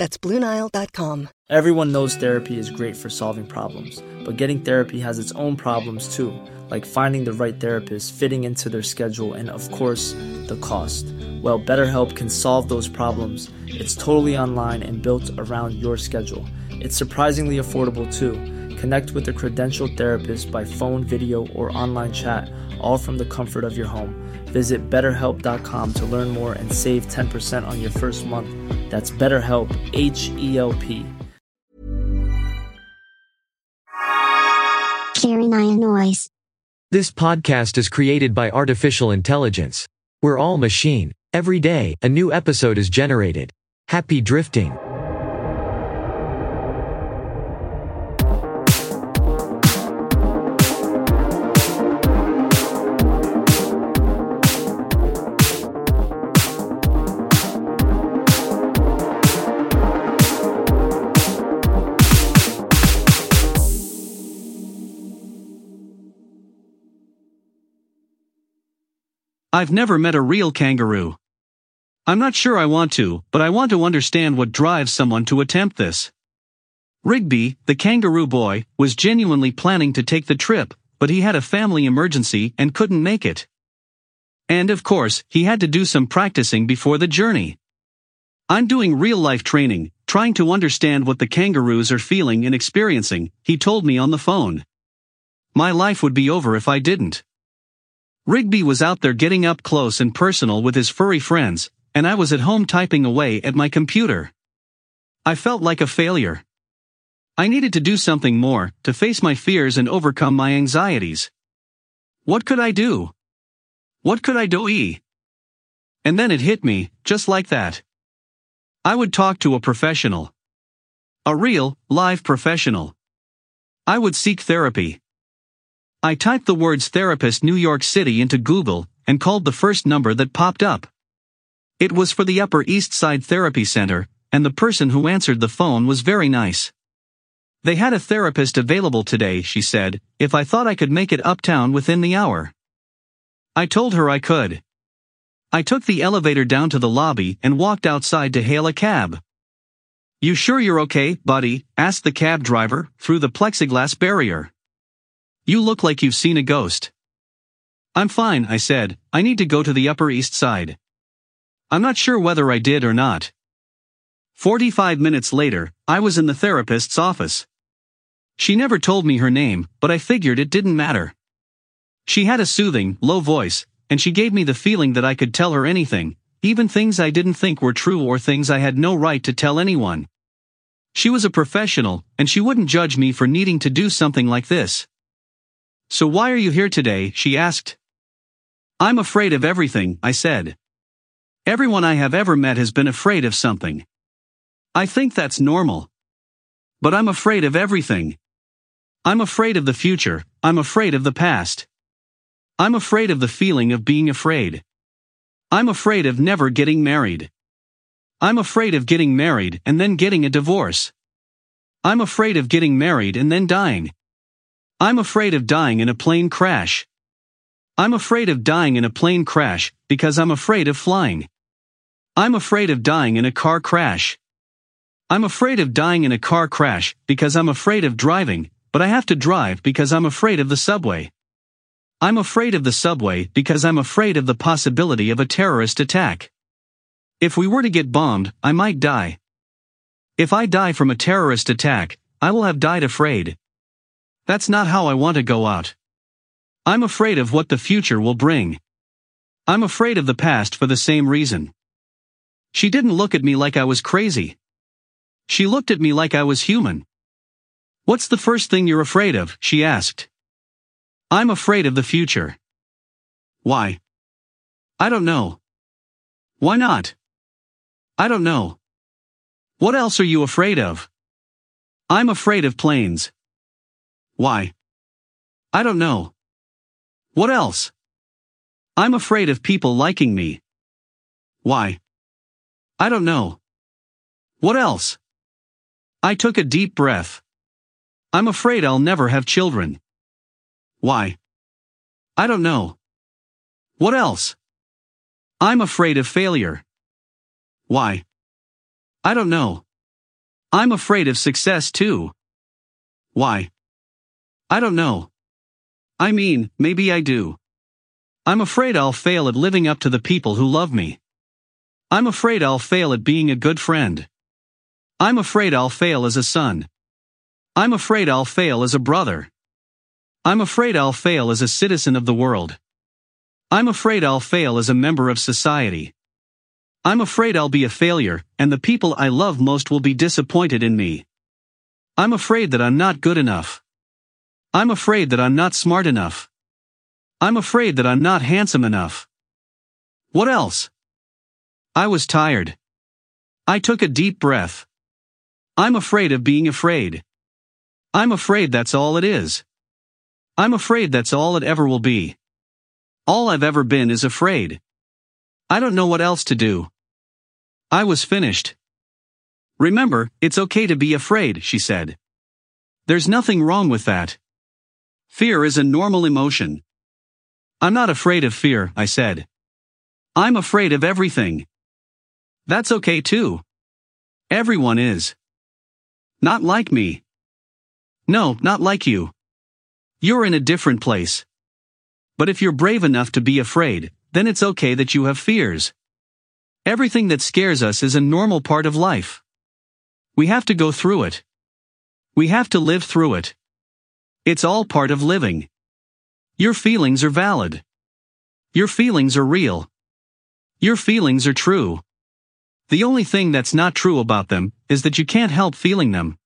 That's BlueNile.com. Everyone knows therapy is great for solving problems, but getting therapy has its own problems too, like finding the right therapist, fitting into their schedule, and of course, the cost. Well, BetterHelp can solve those problems. It's totally online and built around your schedule. It's surprisingly affordable too. Connect with a credentialed therapist by phone, video, or online chat, all from the comfort of your home. Visit betterhelp.com to learn more and save 10% on your first month. That's BetterHelp, H E L P. Sharing Noise. This podcast is created by artificial intelligence. We're all machine. Every day, a new episode is generated. Happy drifting. I've never met a real kangaroo. I'm not sure I want to, but I want to understand what drives someone to attempt this. Rigby, the kangaroo boy, was genuinely planning to take the trip, but he had a family emergency and couldn't make it. And of course, he had to do some practicing before the journey. I'm doing real life training, trying to understand what the kangaroos are feeling and experiencing, he told me on the phone. My life would be over if I didn't. Rigby was out there getting up close and personal with his furry friends, and I was at home typing away at my computer. I felt like a failure. I needed to do something more, to face my fears and overcome my anxieties. What could I do? What could I do? And then it hit me, just like that. I would talk to a professional. A real, live professional. I would seek therapy. I typed the words therapist New York City into Google and called the first number that popped up. It was for the Upper East Side Therapy Center, and the person who answered the phone was very nice. They had a therapist available today, she said, if I thought I could make it uptown within the hour. I told her I could. I took the elevator down to the lobby and walked outside to hail a cab. You sure you're okay, buddy? asked the cab driver, through the plexiglass barrier. You look like you've seen a ghost. I'm fine, I said, I need to go to the Upper East Side. I'm not sure whether I did or not. 45 minutes later, I was in the therapist's office. She never told me her name, but I figured it didn't matter. She had a soothing, low voice, and she gave me the feeling that I could tell her anything, even things I didn't think were true or things I had no right to tell anyone. She was a professional, and she wouldn't judge me for needing to do something like this. So why are you here today? she asked. I'm afraid of everything, I said. Everyone I have ever met has been afraid of something. I think that's normal. But I'm afraid of everything. I'm afraid of the future, I'm afraid of the past. I'm afraid of the feeling of being afraid. I'm afraid of never getting married. I'm afraid of getting married and then getting a divorce. I'm afraid of getting married and then dying. I'm afraid of dying in a plane crash. I'm afraid of dying in a plane crash because I'm afraid of flying. I'm afraid of dying in a car crash. I'm afraid of dying in a car crash because I'm afraid of driving, but I have to drive because I'm afraid of the subway. I'm afraid of the subway because I'm afraid of the possibility of a terrorist attack. If we were to get bombed, I might die. If I die from a terrorist attack, I will have died afraid. That's not how I want to go out. I'm afraid of what the future will bring. I'm afraid of the past for the same reason. She didn't look at me like I was crazy. She looked at me like I was human. What's the first thing you're afraid of? she asked. I'm afraid of the future. Why? I don't know. Why not? I don't know. What else are you afraid of? I'm afraid of planes. Why? I don't know. What else? I'm afraid of people liking me. Why? I don't know. What else? I took a deep breath. I'm afraid I'll never have children. Why? I don't know. What else? I'm afraid of failure. Why? I don't know. I'm afraid of success too. Why? I don't know. I mean, maybe I do. I'm afraid I'll fail at living up to the people who love me. I'm afraid I'll fail at being a good friend. I'm afraid I'll fail as a son. I'm afraid I'll fail as a brother. I'm afraid I'll fail as a citizen of the world. I'm afraid I'll fail as a member of society. I'm afraid I'll be a failure, and the people I love most will be disappointed in me. I'm afraid that I'm not good enough. I'm afraid that I'm not smart enough. I'm afraid that I'm not handsome enough. What else? I was tired. I took a deep breath. I'm afraid of being afraid. I'm afraid that's all it is. I'm afraid that's all it ever will be. All I've ever been is afraid. I don't know what else to do. I was finished. Remember, it's okay to be afraid, she said. There's nothing wrong with that. Fear is a normal emotion. I'm not afraid of fear, I said. I'm afraid of everything. That's okay too. Everyone is. Not like me. No, not like you. You're in a different place. But if you're brave enough to be afraid, then it's okay that you have fears. Everything that scares us is a normal part of life. We have to go through it. We have to live through it. It's all part of living. Your feelings are valid. Your feelings are real. Your feelings are true. The only thing that's not true about them is that you can't help feeling them.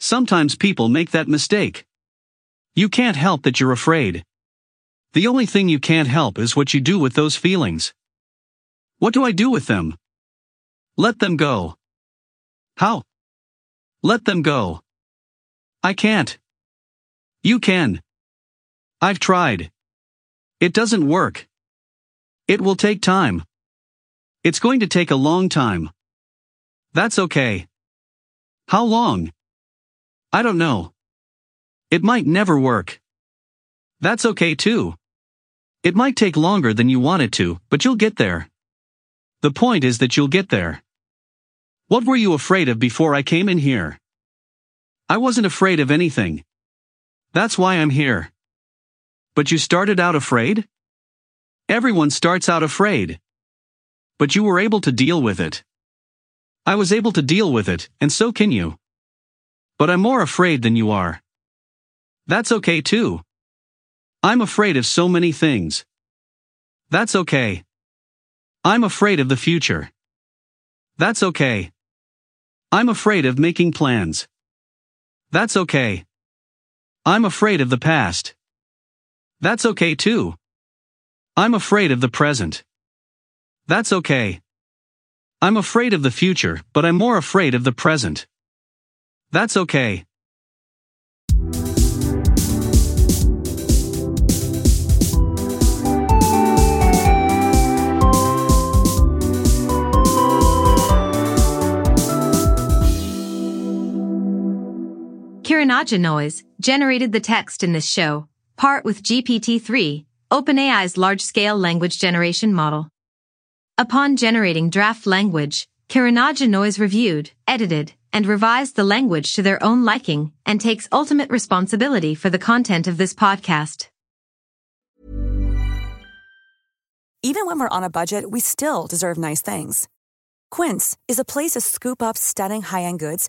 Sometimes people make that mistake. You can't help that you're afraid. The only thing you can't help is what you do with those feelings. What do I do with them? Let them go. How? Let them go. I can't. You can. I've tried. It doesn't work. It will take time. It's going to take a long time. That's okay. How long? I don't know. It might never work. That's okay too. It might take longer than you want it to, but you'll get there. The point is that you'll get there. What were you afraid of before I came in here? I wasn't afraid of anything. That's why I'm here. But you started out afraid? Everyone starts out afraid. But you were able to deal with it. I was able to deal with it, and so can you. But I'm more afraid than you are. That's okay too. I'm afraid of so many things. That's okay. I'm afraid of the future. That's okay. I'm afraid of making plans. That's okay. I'm afraid of the past. That's okay too. I'm afraid of the present. That's okay. I'm afraid of the future, but I'm more afraid of the present. That's okay. Kirinaja Noise generated the text in this show, part with GPT-3, OpenAI's large-scale language generation model. Upon generating draft language, Kirinaja Noise reviewed, edited, and revised the language to their own liking and takes ultimate responsibility for the content of this podcast. Even when we're on a budget, we still deserve nice things. Quince is a place to scoop up stunning high-end goods